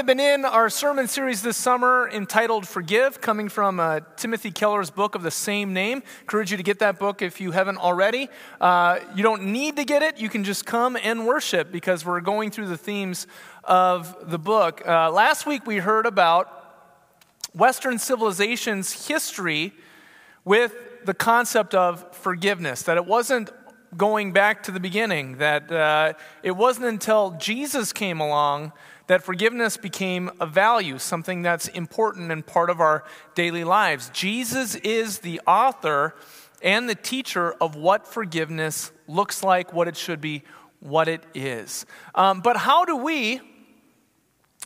have been in our sermon series this summer entitled Forgive, coming from uh, Timothy Keller's book of the same name. Encourage you to get that book if you haven't already. Uh, you don't need to get it, you can just come and worship because we're going through the themes of the book. Uh, last week we heard about Western civilization's history with the concept of forgiveness, that it wasn't going back to the beginning, that uh, it wasn't until Jesus came along that forgiveness became a value, something that's important and part of our daily lives. Jesus is the author and the teacher of what forgiveness looks like, what it should be, what it is. Um, but how do we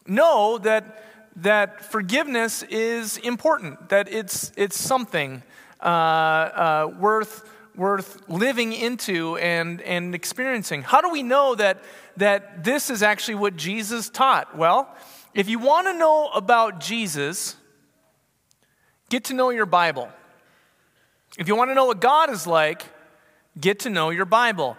know that, that forgiveness is important, that it's, it's something uh, uh, worth worth living into and, and experiencing. How do we know that, that this is actually what Jesus taught? Well, if you want to know about Jesus, get to know your Bible. If you want to know what God is like, get to know your Bible.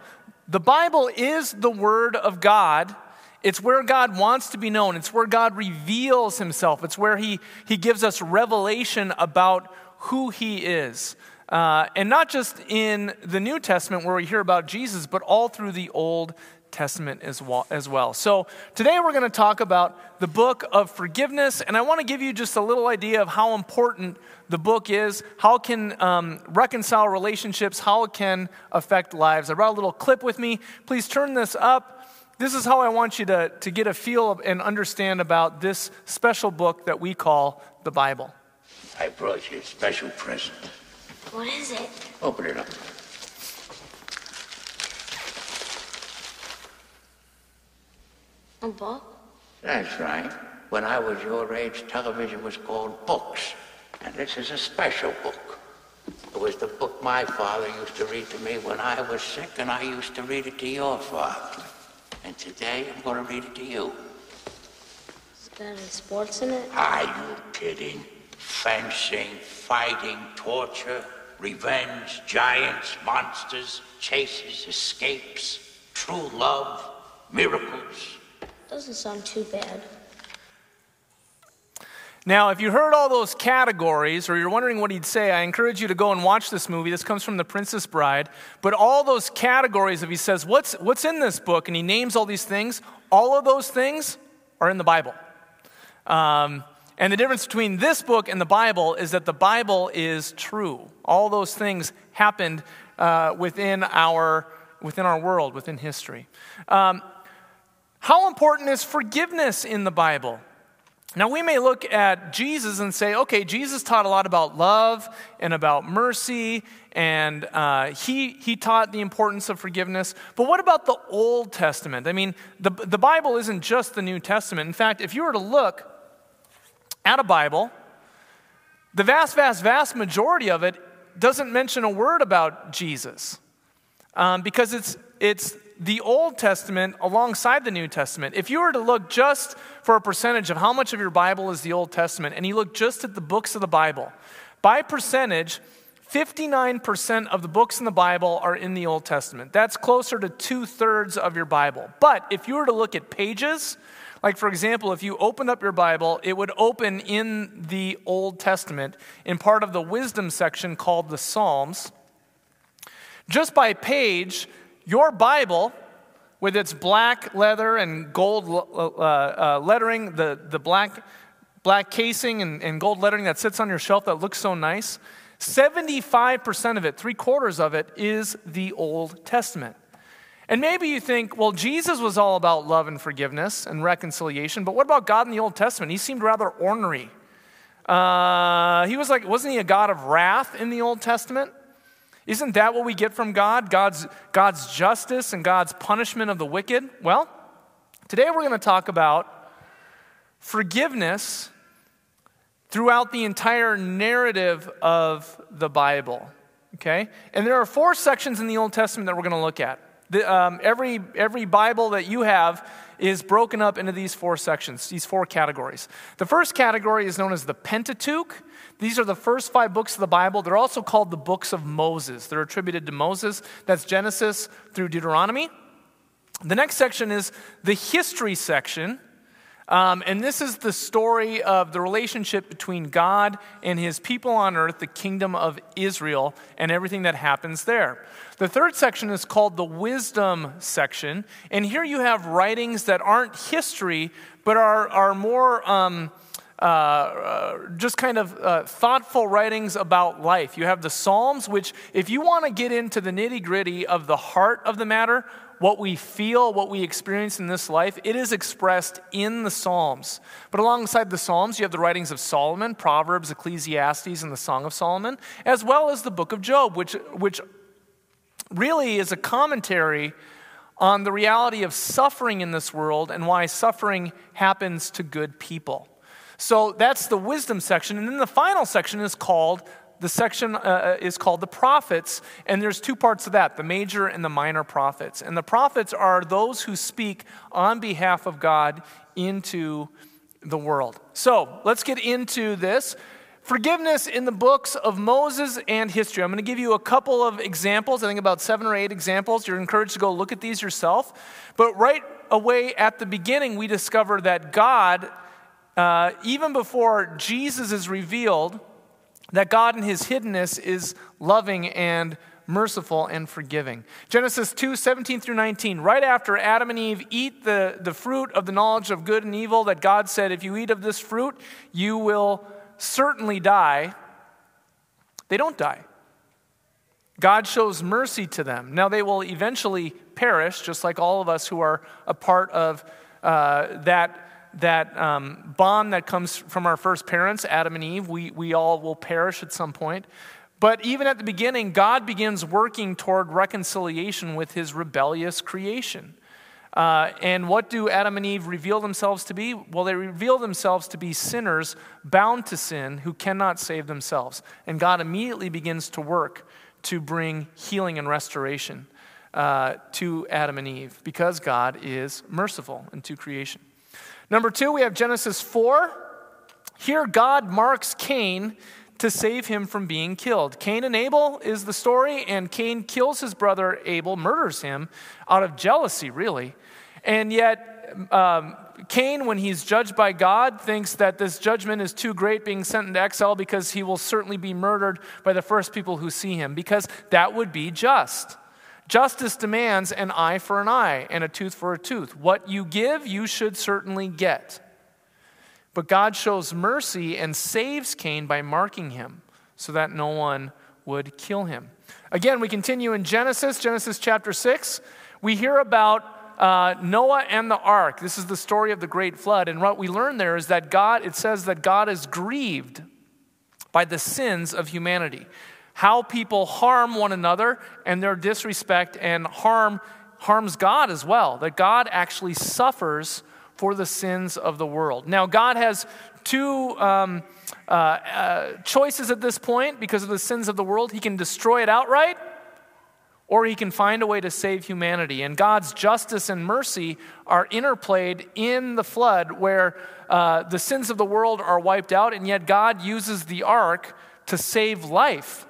The Bible is the Word of God. It's where God wants to be known. It's where God reveals Himself. It's where He, he gives us revelation about who He is. Uh, and not just in the New Testament where we hear about Jesus, but all through the Old Testament as well. As well. So today we're going to talk about the book of forgiveness, and I want to give you just a little idea of how important the book is, how it can um, reconcile relationships, how it can affect lives. I brought a little clip with me. Please turn this up. This is how I want you to, to get a feel and understand about this special book that we call the Bible. I brought you a special present. What is it? Open it up. A book? That's right. When I was your age, television was called books. And this is a special book. It was the book my father used to read to me when I was sick, and I used to read it to your father. And today, I'm going to read it to you. Is there any sports in it? Are you kidding? Fencing, fighting, torture, revenge, giants, monsters, chases, escapes, true love, miracles. Doesn't sound too bad. Now, if you heard all those categories or you're wondering what he'd say, I encourage you to go and watch this movie. This comes from The Princess Bride. But all those categories, if he says, What's, what's in this book? and he names all these things, all of those things are in the Bible. Um, and the difference between this book and the Bible is that the Bible is true. All those things happened uh, within, our, within our world, within history. Um, how important is forgiveness in the Bible? Now, we may look at Jesus and say, okay, Jesus taught a lot about love and about mercy, and uh, he, he taught the importance of forgiveness. But what about the Old Testament? I mean, the, the Bible isn't just the New Testament. In fact, if you were to look at a Bible, the vast, vast, vast majority of it doesn't mention a word about Jesus um, because it's, it's the Old Testament alongside the New Testament. If you were to look just for a percentage of how much of your Bible is the Old Testament, and you look just at the books of the Bible, by percentage, 59% of the books in the Bible are in the Old Testament. That's closer to two thirds of your Bible. But if you were to look at pages, like, for example, if you opened up your Bible, it would open in the Old Testament in part of the wisdom section called the Psalms. Just by page, your Bible, with its black leather and gold uh, uh, lettering, the, the black, black casing and, and gold lettering that sits on your shelf that looks so nice, 75% of it, three quarters of it, is the Old Testament. And maybe you think, well, Jesus was all about love and forgiveness and reconciliation, but what about God in the Old Testament? He seemed rather ornery. Uh, he was like, wasn't he a God of wrath in the Old Testament? Isn't that what we get from God? God's, God's justice and God's punishment of the wicked? Well, today we're going to talk about forgiveness throughout the entire narrative of the Bible. Okay? And there are four sections in the Old Testament that we're going to look at. The, um, every, every Bible that you have is broken up into these four sections, these four categories. The first category is known as the Pentateuch. These are the first five books of the Bible. They're also called the books of Moses. They're attributed to Moses. That's Genesis through Deuteronomy. The next section is the history section. Um, and this is the story of the relationship between God and his people on earth, the kingdom of Israel, and everything that happens there. The third section is called the wisdom section. And here you have writings that aren't history, but are, are more. Um, uh, uh, just kind of uh, thoughtful writings about life. You have the Psalms, which, if you want to get into the nitty gritty of the heart of the matter, what we feel, what we experience in this life, it is expressed in the Psalms. But alongside the Psalms, you have the writings of Solomon, Proverbs, Ecclesiastes, and the Song of Solomon, as well as the book of Job, which, which really is a commentary on the reality of suffering in this world and why suffering happens to good people. So that's the wisdom section. And then the final section is called the section uh, uh, is called the prophets, and there's two parts of that the major and the minor prophets. And the prophets are those who speak on behalf of God into the world. So let's get into this. Forgiveness in the books of Moses and history. I'm going to give you a couple of examples, I think about seven or eight examples. You're encouraged to go look at these yourself. But right away at the beginning, we discover that God, uh, even before Jesus is revealed, that God in his hiddenness is loving and merciful and forgiving. Genesis 2 17 through 19. Right after Adam and Eve eat the, the fruit of the knowledge of good and evil, that God said, If you eat of this fruit, you will certainly die. They don't die. God shows mercy to them. Now, they will eventually perish, just like all of us who are a part of uh, that that um, bond that comes from our first parents, Adam and Eve, we, we all will perish at some point. But even at the beginning, God begins working toward reconciliation with his rebellious creation. Uh, and what do Adam and Eve reveal themselves to be? Well, they reveal themselves to be sinners bound to sin who cannot save themselves. And God immediately begins to work to bring healing and restoration uh, to Adam and Eve because God is merciful and to creation. Number two, we have Genesis 4. Here, God marks Cain to save him from being killed. Cain and Abel is the story, and Cain kills his brother Abel, murders him out of jealousy, really. And yet, um, Cain, when he's judged by God, thinks that this judgment is too great, being sent into exile, because he will certainly be murdered by the first people who see him, because that would be just. Justice demands an eye for an eye and a tooth for a tooth. What you give, you should certainly get. But God shows mercy and saves Cain by marking him so that no one would kill him. Again, we continue in Genesis, Genesis chapter 6. We hear about uh, Noah and the ark. This is the story of the great flood. And what we learn there is that God, it says that God is grieved by the sins of humanity how people harm one another and their disrespect and harm harms God as well. That God actually suffers for the sins of the world. Now, God has two um, uh, uh, choices at this point because of the sins of the world. He can destroy it outright, or he can find a way to save humanity. And God's justice and mercy are interplayed in the flood, where uh, the sins of the world are wiped out, and yet God uses the ark to save life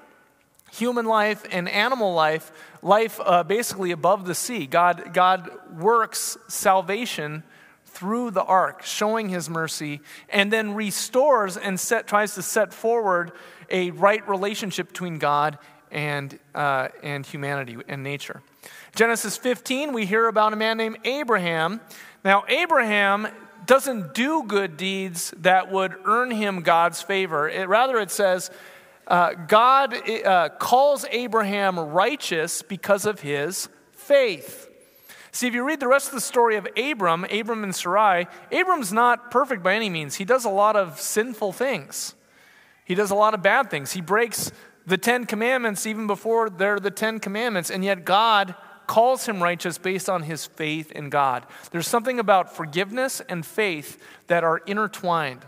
human life and animal life, life uh, basically above the sea. God, God works salvation through the ark, showing his mercy, and then restores and set, tries to set forward a right relationship between God and, uh, and humanity and nature. Genesis 15, we hear about a man named Abraham. Now, Abraham doesn't do good deeds that would earn him God's favor. It, rather, it says, uh, God uh, calls Abraham righteous because of his faith. See, if you read the rest of the story of Abram, Abram and Sarai, Abram's not perfect by any means. He does a lot of sinful things, he does a lot of bad things. He breaks the Ten Commandments even before they're the Ten Commandments, and yet God calls him righteous based on his faith in God. There's something about forgiveness and faith that are intertwined.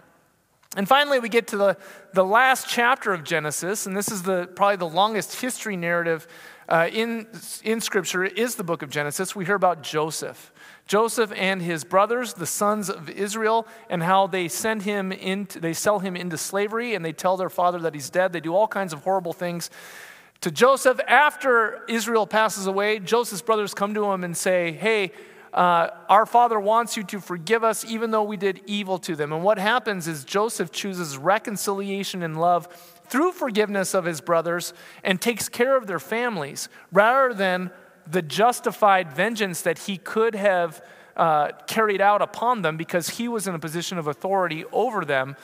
And finally, we get to the, the last chapter of Genesis, and this is the, probably the longest history narrative uh, in, in Scripture is the book of Genesis. We hear about Joseph. Joseph and his brothers, the sons of Israel, and how they send him into, they sell him into slavery, and they tell their father that he's dead. They do all kinds of horrible things to Joseph. After Israel passes away, Joseph's brothers come to him and say, Hey, uh, Our Father wants you to forgive us even though we did evil to them. And what happens is Joseph chooses reconciliation and love through forgiveness of his brothers and takes care of their families rather than the justified vengeance that he could have uh, carried out upon them because he was in a position of authority over them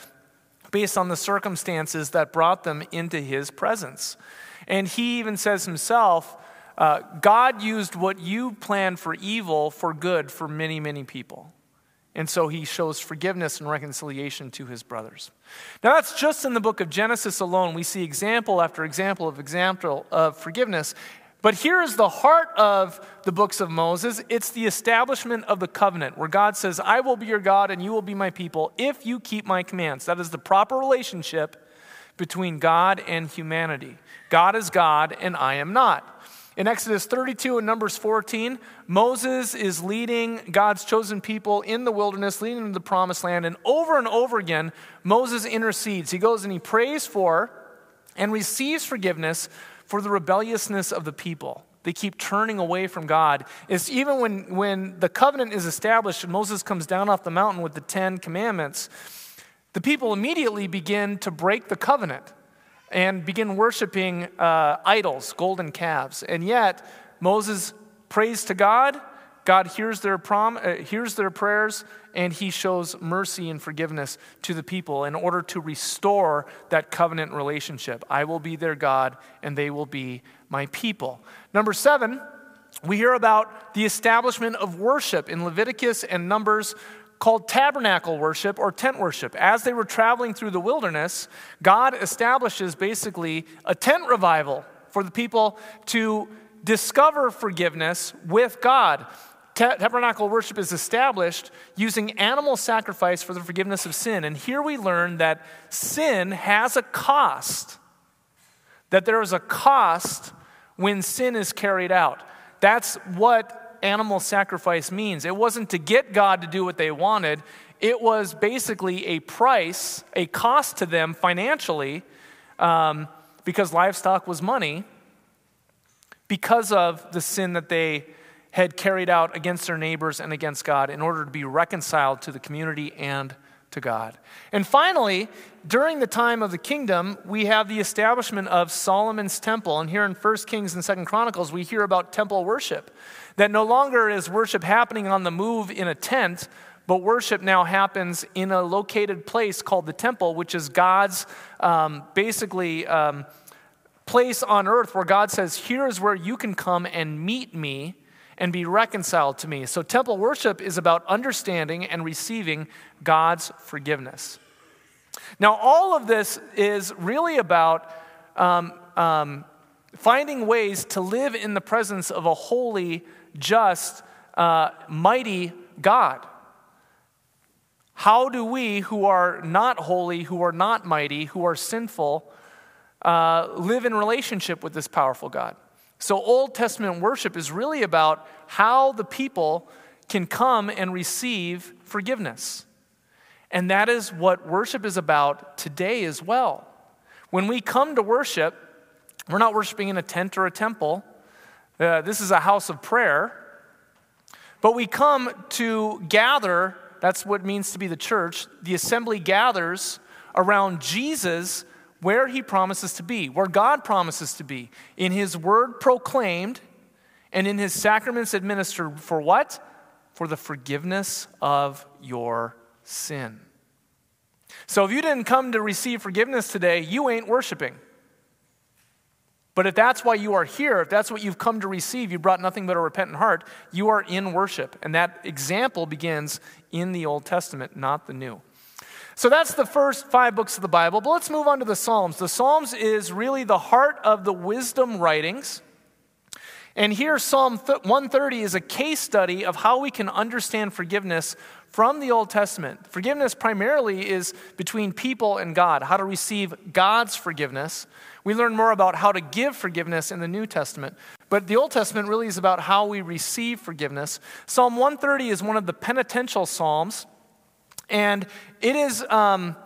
based on the circumstances that brought them into his presence. And he even says himself, uh, God used what you planned for evil for good for many, many people. And so he shows forgiveness and reconciliation to his brothers. Now, that's just in the book of Genesis alone. We see example after example of example of forgiveness. But here is the heart of the books of Moses it's the establishment of the covenant, where God says, I will be your God and you will be my people if you keep my commands. That is the proper relationship between God and humanity. God is God and I am not. In Exodus 32 and Numbers 14, Moses is leading God's chosen people in the wilderness, leading them to the promised land. And over and over again, Moses intercedes. He goes and he prays for and receives forgiveness for the rebelliousness of the people. They keep turning away from God. It's even when, when the covenant is established and Moses comes down off the mountain with the Ten Commandments, the people immediately begin to break the covenant and begin worshiping uh, idols, golden calves. And yet, Moses prays to God. God hears their, prom- uh, hears their prayers, and he shows mercy and forgiveness to the people in order to restore that covenant relationship. I will be their God, and they will be my people. Number seven, we hear about the establishment of worship in Leviticus and Numbers called tabernacle worship or tent worship. As they were traveling through the wilderness, God establishes basically a tent revival for the people to discover forgiveness with God. Tabernacle worship is established using animal sacrifice for the forgiveness of sin. And here we learn that sin has a cost, that there is a cost when sin is carried out. That's what animal sacrifice means. It wasn't to get God to do what they wanted, it was basically a price, a cost to them financially, um, because livestock was money, because of the sin that they had carried out against their neighbors and against God in order to be reconciled to the community and to God. And finally, during the time of the kingdom, we have the establishment of Solomon's temple. And here in 1 Kings and 2 Chronicles, we hear about temple worship. That no longer is worship happening on the move in a tent, but worship now happens in a located place called the temple, which is God's um, basically um, place on earth where God says, Here is where you can come and meet me and be reconciled to me. So, temple worship is about understanding and receiving God's forgiveness. Now, all of this is really about um, um, finding ways to live in the presence of a holy, just, uh, mighty God. How do we, who are not holy, who are not mighty, who are sinful, uh, live in relationship with this powerful God? So, Old Testament worship is really about how the people can come and receive forgiveness. And that is what worship is about today as well. When we come to worship, we're not worshiping in a tent or a temple. Uh, this is a house of prayer. But we come to gather, that's what it means to be the church. The assembly gathers around Jesus where he promises to be, where God promises to be, in his word proclaimed and in his sacraments administered for what? For the forgiveness of your sin. So if you didn't come to receive forgiveness today, you ain't worshiping. But if that's why you are here, if that's what you've come to receive, you brought nothing but a repentant heart, you are in worship. And that example begins in the Old Testament, not the New. So that's the first five books of the Bible. But let's move on to the Psalms. The Psalms is really the heart of the wisdom writings. And here, Psalm 130 is a case study of how we can understand forgiveness from the Old Testament. Forgiveness primarily is between people and God, how to receive God's forgiveness. We learn more about how to give forgiveness in the New Testament. But the Old Testament really is about how we receive forgiveness. Psalm 130 is one of the penitential Psalms. And it is um,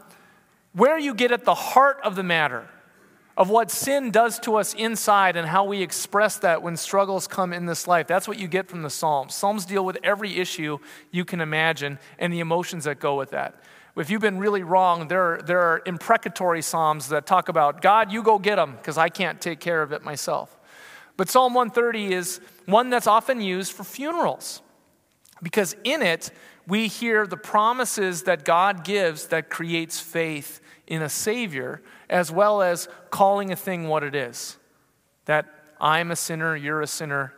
where you get at the heart of the matter of what sin does to us inside and how we express that when struggles come in this life. That's what you get from the Psalms. Psalms deal with every issue you can imagine and the emotions that go with that. If you've been really wrong, there are, there are imprecatory Psalms that talk about, God, you go get them because I can't take care of it myself. But Psalm 130 is one that's often used for funerals because in it, we hear the promises that God gives that creates faith in a Savior, as well as calling a thing what it is. That I'm a sinner, you're a sinner,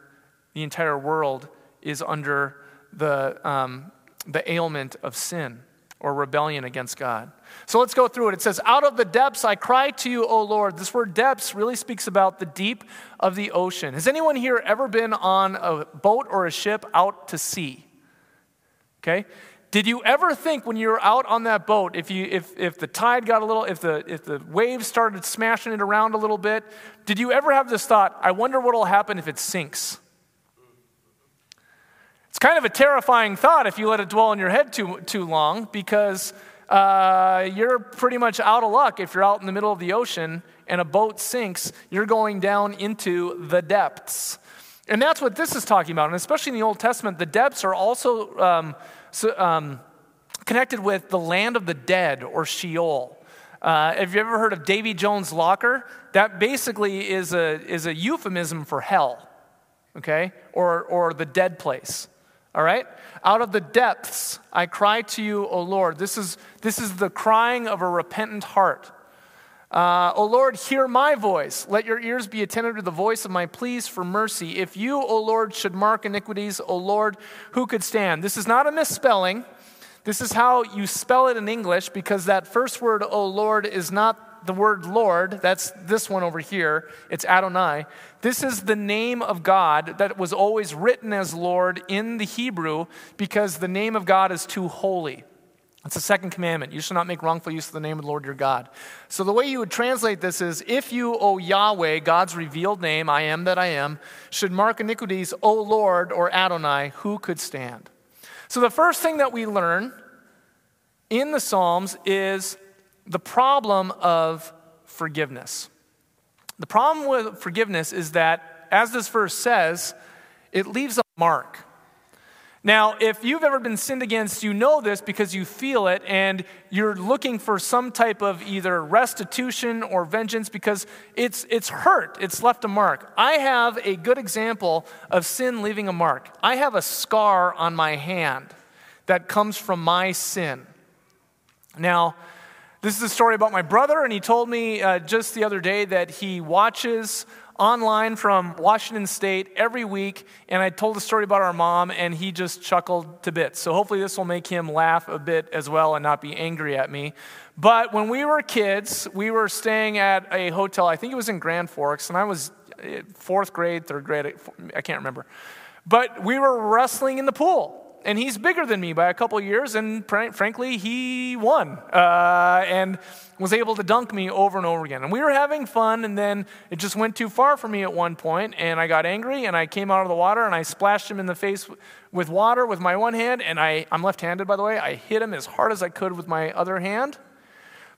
the entire world is under the, um, the ailment of sin or rebellion against God. So let's go through it. It says, Out of the depths I cry to you, O Lord. This word depths really speaks about the deep of the ocean. Has anyone here ever been on a boat or a ship out to sea? Okay? Did you ever think when you were out on that boat, if, you, if, if the tide got a little, if the, if the waves started smashing it around a little bit, did you ever have this thought, I wonder what will happen if it sinks? It's kind of a terrifying thought if you let it dwell in your head too, too long because uh, you're pretty much out of luck if you're out in the middle of the ocean and a boat sinks, you're going down into the depths. And that's what this is talking about. And especially in the Old Testament, the depths are also um, so, um, connected with the land of the dead or Sheol. Uh, have you ever heard of Davy Jones' locker? That basically is a, is a euphemism for hell, okay? Or, or the dead place. All right? Out of the depths, I cry to you, O Lord. This is, this is the crying of a repentant heart. Uh, o Lord, hear my voice. Let your ears be attentive to the voice of my pleas for mercy. If you, O Lord, should mark iniquities, O Lord, who could stand? This is not a misspelling. This is how you spell it in English because that first word, O Lord, is not the word Lord, that's this one over here, it's Adonai. This is the name of God that was always written as Lord in the Hebrew because the name of God is too holy. It's the second commandment. You shall not make wrongful use of the name of the Lord your God. So the way you would translate this is if you, O Yahweh, God's revealed name, I am that I am, should mark iniquities, O Lord or Adonai, who could stand? So the first thing that we learn in the Psalms is the problem of forgiveness. The problem with forgiveness is that, as this verse says, it leaves a mark. Now, if you've ever been sinned against, you know this because you feel it and you're looking for some type of either restitution or vengeance because it's, it's hurt, it's left a mark. I have a good example of sin leaving a mark. I have a scar on my hand that comes from my sin. Now, this is a story about my brother, and he told me uh, just the other day that he watches online from Washington State every week, and I told a story about our mom, and he just chuckled to bits. So hopefully, this will make him laugh a bit as well and not be angry at me. But when we were kids, we were staying at a hotel, I think it was in Grand Forks, and I was uh, fourth grade, third grade, I can't remember. But we were wrestling in the pool and he's bigger than me by a couple years, and pr- frankly, he won uh, and was able to dunk me over and over again. And we were having fun, and then it just went too far for me at one point, and I got angry, and I came out of the water, and I splashed him in the face with water with my one hand, and I, I'm left handed, by the way. I hit him as hard as I could with my other hand.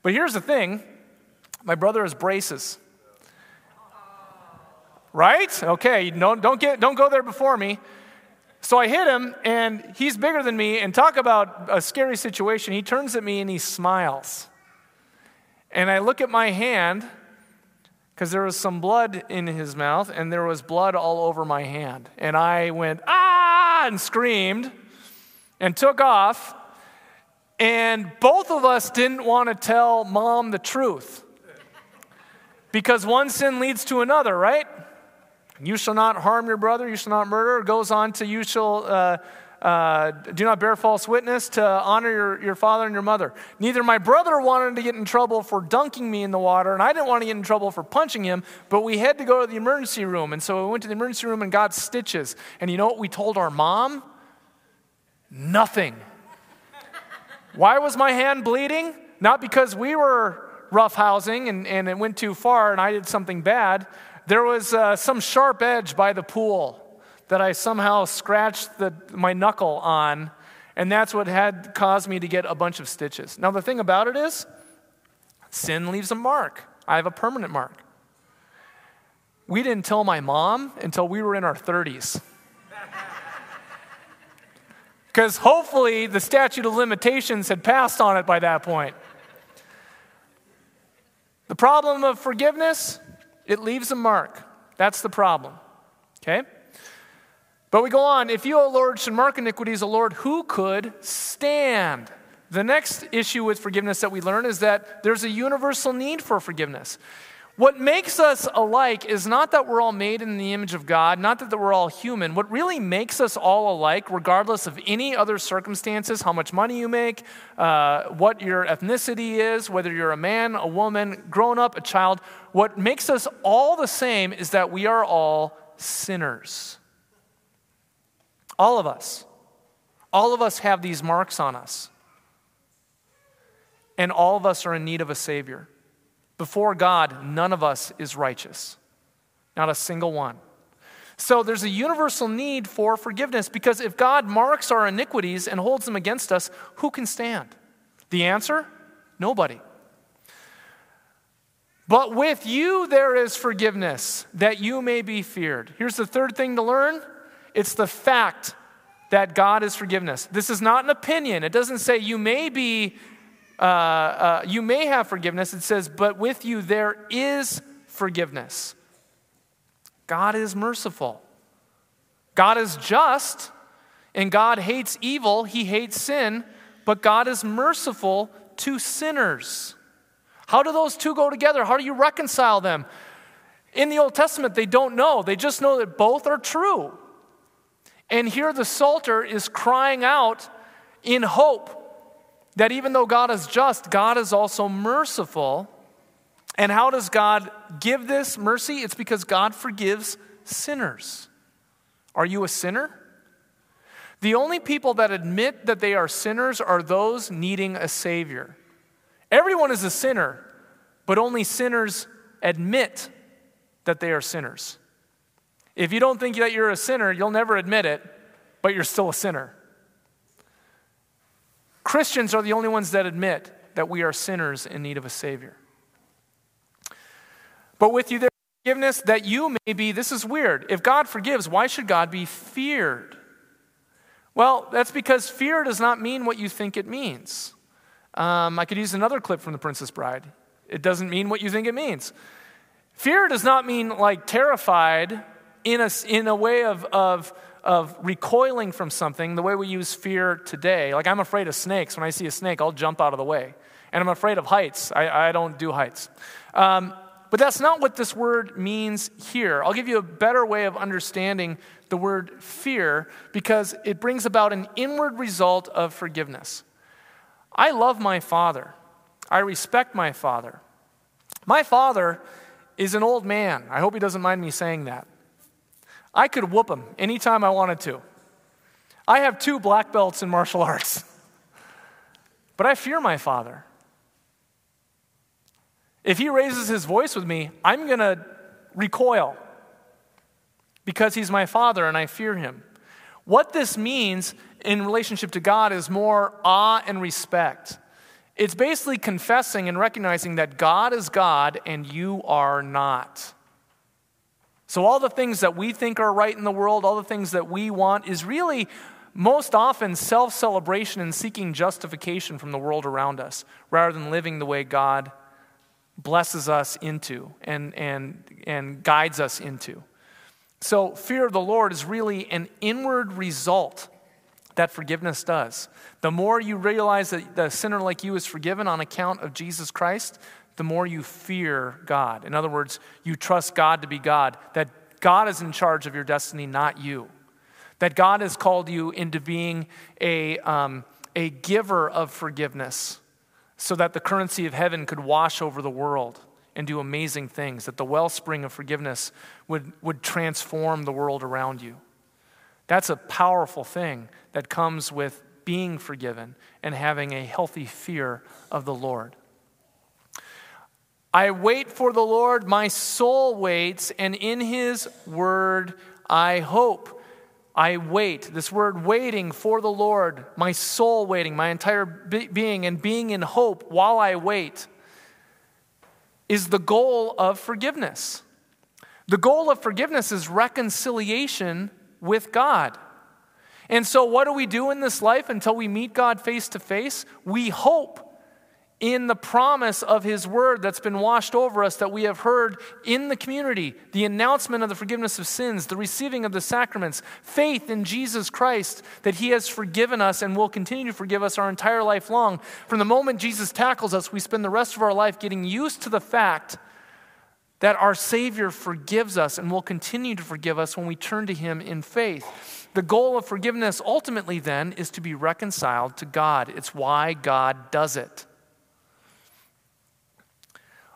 But here's the thing my brother has braces. Right? Okay, don't, don't, get, don't go there before me. So I hit him, and he's bigger than me. And talk about a scary situation. He turns at me and he smiles. And I look at my hand because there was some blood in his mouth, and there was blood all over my hand. And I went, ah, and screamed and took off. And both of us didn't want to tell mom the truth because one sin leads to another, right? You shall not harm your brother, you shall not murder. It goes on to, you shall uh, uh, do not bear false witness, to honor your, your father and your mother. Neither my brother wanted to get in trouble for dunking me in the water, and I didn't want to get in trouble for punching him, but we had to go to the emergency room. And so we went to the emergency room and got stitches. And you know what we told our mom? Nothing. Why was my hand bleeding? Not because we were roughhousing and, and it went too far and I did something bad there was uh, some sharp edge by the pool that I somehow scratched the, my knuckle on, and that's what had caused me to get a bunch of stitches. Now, the thing about it is, sin leaves a mark. I have a permanent mark. we didn't tell my mom until we were in our 30s. Because hopefully the statute of limitations had passed on it by that point. The problem of forgiveness, it leaves a mark. That's the problem. Okay? But we go on. If you, O Lord, should mark iniquities, O Lord, who could stand? The next issue with forgiveness that we learn is that there's a universal need for forgiveness. What makes us alike is not that we're all made in the image of God, not that we're all human. What really makes us all alike, regardless of any other circumstances, how much money you make, uh, what your ethnicity is, whether you're a man, a woman, grown up, a child, what makes us all the same is that we are all sinners. All of us. All of us have these marks on us. And all of us are in need of a Savior. Before God, none of us is righteous, not a single one. So there's a universal need for forgiveness because if God marks our iniquities and holds them against us, who can stand? The answer? Nobody. But with you there is forgiveness, that you may be feared. Here's the third thing to learn it's the fact that God is forgiveness. This is not an opinion. It doesn't say you may be uh, uh, you may have forgiveness. It says, but with you there is forgiveness. God is merciful. God is just, and God hates evil. He hates sin, but God is merciful to sinners. How do those two go together? How do you reconcile them? In the Old Testament, they don't know. They just know that both are true. And here the Psalter is crying out in hope that even though God is just, God is also merciful. And how does God give this mercy? It's because God forgives sinners. Are you a sinner? The only people that admit that they are sinners are those needing a Savior. Everyone is a sinner, but only sinners admit that they are sinners. If you don't think that you're a sinner, you'll never admit it, but you're still a sinner. Christians are the only ones that admit that we are sinners in need of a Savior. But with you, there forgiveness that you may be, this is weird. If God forgives, why should God be feared? Well, that's because fear does not mean what you think it means. Um, I could use another clip from The Princess Bride. It doesn't mean what you think it means. Fear does not mean like terrified in a, in a way of, of of recoiling from something the way we use fear today. Like, I'm afraid of snakes. When I see a snake, I'll jump out of the way. And I'm afraid of heights. I, I don't do heights. Um, but that's not what this word means here. I'll give you a better way of understanding the word fear because it brings about an inward result of forgiveness. I love my father, I respect my father. My father is an old man. I hope he doesn't mind me saying that. I could whoop him anytime I wanted to. I have two black belts in martial arts, but I fear my father. If he raises his voice with me, I'm going to recoil because he's my father and I fear him. What this means in relationship to God is more awe and respect. It's basically confessing and recognizing that God is God and you are not. So, all the things that we think are right in the world, all the things that we want, is really most often self celebration and seeking justification from the world around us rather than living the way God blesses us into and, and, and guides us into. So, fear of the Lord is really an inward result that forgiveness does. The more you realize that the sinner like you is forgiven on account of Jesus Christ, the more you fear God. In other words, you trust God to be God, that God is in charge of your destiny, not you. That God has called you into being a, um, a giver of forgiveness so that the currency of heaven could wash over the world and do amazing things, that the wellspring of forgiveness would, would transform the world around you. That's a powerful thing that comes with being forgiven and having a healthy fear of the Lord. I wait for the Lord, my soul waits, and in his word I hope. I wait. This word waiting for the Lord, my soul waiting, my entire being, and being in hope while I wait, is the goal of forgiveness. The goal of forgiveness is reconciliation with God. And so, what do we do in this life until we meet God face to face? We hope in the promise of His word that's been washed over us that we have heard in the community the announcement of the forgiveness of sins, the receiving of the sacraments, faith in Jesus Christ that He has forgiven us and will continue to forgive us our entire life long. From the moment Jesus tackles us, we spend the rest of our life getting used to the fact that our Savior forgives us and will continue to forgive us when we turn to Him in faith. The goal of forgiveness ultimately then is to be reconciled to God. It's why God does it.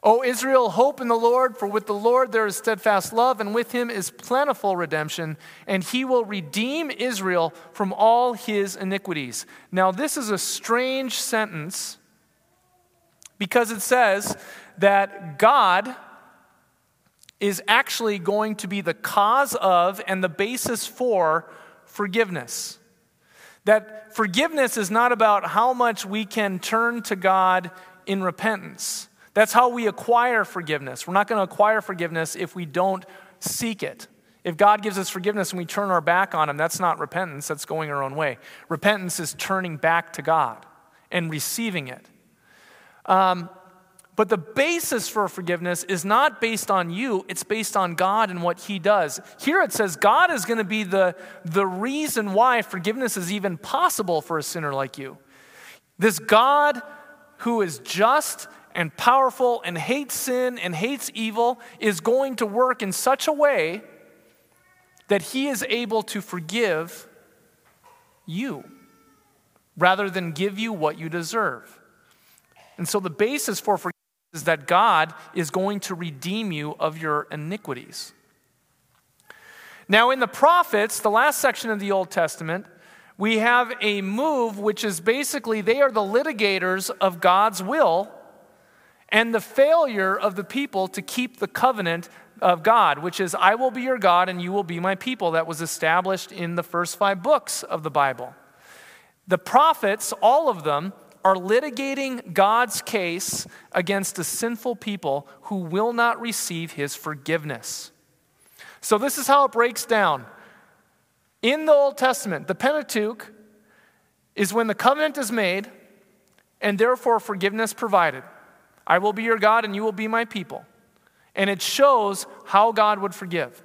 O Israel, hope in the Lord, for with the Lord there is steadfast love, and with him is plentiful redemption, and he will redeem Israel from all his iniquities. Now, this is a strange sentence because it says that God is actually going to be the cause of and the basis for forgiveness. That forgiveness is not about how much we can turn to God in repentance. That's how we acquire forgiveness. We're not going to acquire forgiveness if we don't seek it. If God gives us forgiveness and we turn our back on Him, that's not repentance, that's going our own way. Repentance is turning back to God and receiving it. Um, but the basis for forgiveness is not based on you, it's based on God and what He does. Here it says God is going to be the, the reason why forgiveness is even possible for a sinner like you. This God who is just and powerful and hates sin and hates evil is going to work in such a way that he is able to forgive you rather than give you what you deserve. And so the basis for forgiveness is that God is going to redeem you of your iniquities. Now, in the prophets, the last section of the Old Testament, we have a move which is basically they are the litigators of God's will and the failure of the people to keep the covenant of God, which is, I will be your God and you will be my people, that was established in the first five books of the Bible. The prophets, all of them, are litigating God's case against a sinful people who will not receive his forgiveness. So, this is how it breaks down. In the Old Testament, the Pentateuch is when the covenant is made and therefore forgiveness provided. I will be your God and you will be my people. And it shows how God would forgive.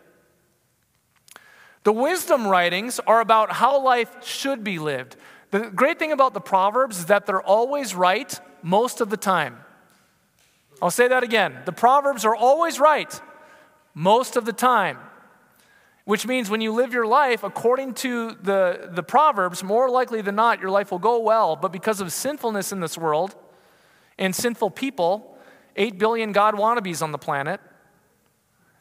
The wisdom writings are about how life should be lived. The great thing about the Proverbs is that they're always right most of the time. I'll say that again. The Proverbs are always right most of the time, which means when you live your life according to the, the Proverbs, more likely than not, your life will go well. But because of sinfulness in this world, and sinful people, 8 billion God wannabes on the planet,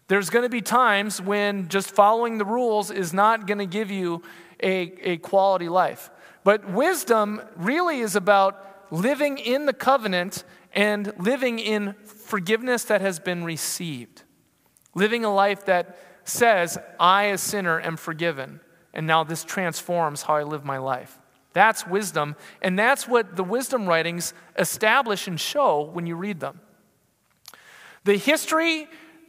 there's going to be times when just following the rules is not going to give you a, a quality life. But wisdom really is about living in the covenant and living in forgiveness that has been received. Living a life that says, I, a sinner, am forgiven, and now this transforms how I live my life. That's wisdom, and that's what the wisdom writings establish and show when you read them. The history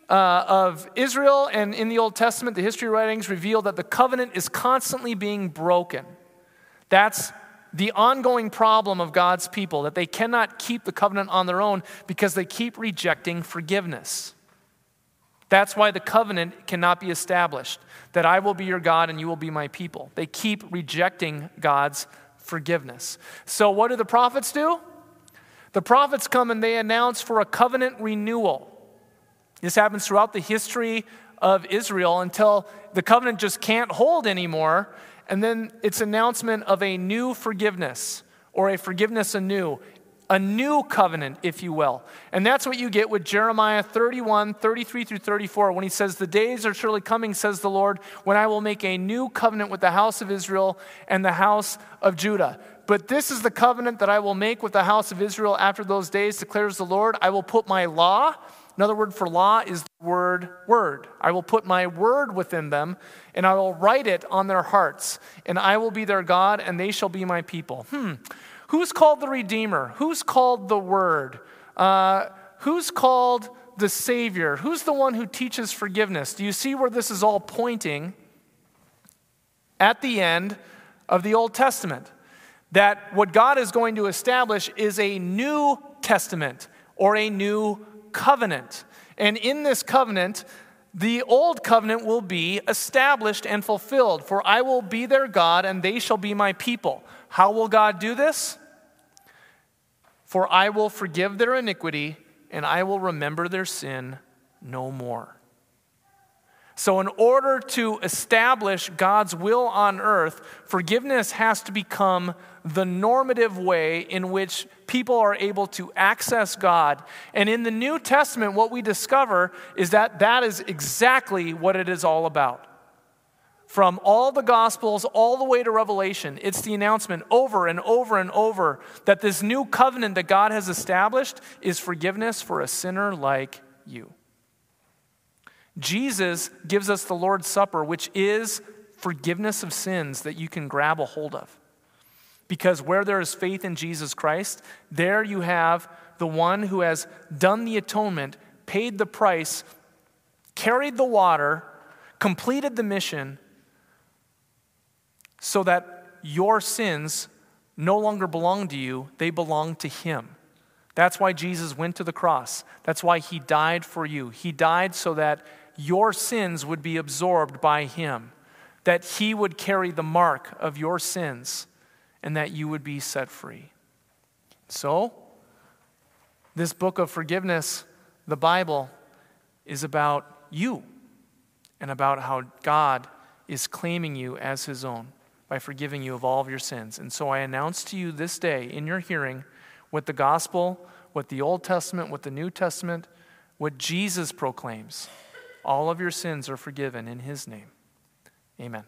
uh, of Israel and in the Old Testament, the history writings reveal that the covenant is constantly being broken. That's the ongoing problem of God's people, that they cannot keep the covenant on their own because they keep rejecting forgiveness. That's why the covenant cannot be established that I will be your God and you will be my people. They keep rejecting God's forgiveness. So, what do the prophets do? The prophets come and they announce for a covenant renewal. This happens throughout the history of Israel until the covenant just can't hold anymore. And then it's announcement of a new forgiveness or a forgiveness anew a new covenant, if you will. And that's what you get with Jeremiah 31, 33 through 34, when he says, The days are surely coming, says the Lord, when I will make a new covenant with the house of Israel and the house of Judah. But this is the covenant that I will make with the house of Israel after those days, declares the Lord. I will put my law, another word for law is the word word. I will put my word within them, and I will write it on their hearts, and I will be their God, and they shall be my people. Hmm. Who's called the Redeemer? Who's called the Word? Uh, who's called the Savior? Who's the one who teaches forgiveness? Do you see where this is all pointing at the end of the Old Testament? That what God is going to establish is a new testament or a new covenant. And in this covenant, the old covenant will be established and fulfilled. For I will be their God, and they shall be my people. How will God do this? For I will forgive their iniquity, and I will remember their sin no more. So, in order to establish God's will on earth, forgiveness has to become the normative way in which people are able to access God. And in the New Testament, what we discover is that that is exactly what it is all about. From all the Gospels all the way to Revelation, it's the announcement over and over and over that this new covenant that God has established is forgiveness for a sinner like you. Jesus gives us the Lord's Supper, which is forgiveness of sins that you can grab a hold of. Because where there is faith in Jesus Christ, there you have the one who has done the atonement, paid the price, carried the water, completed the mission, so that your sins no longer belong to you, they belong to Him. That's why Jesus went to the cross. That's why He died for you. He died so that your sins would be absorbed by him, that he would carry the mark of your sins, and that you would be set free. So, this book of forgiveness, the Bible, is about you and about how God is claiming you as his own by forgiving you of all of your sins. And so I announce to you this day in your hearing what the gospel, what the Old Testament, what the New Testament, what Jesus proclaims. All of your sins are forgiven in his name. Amen.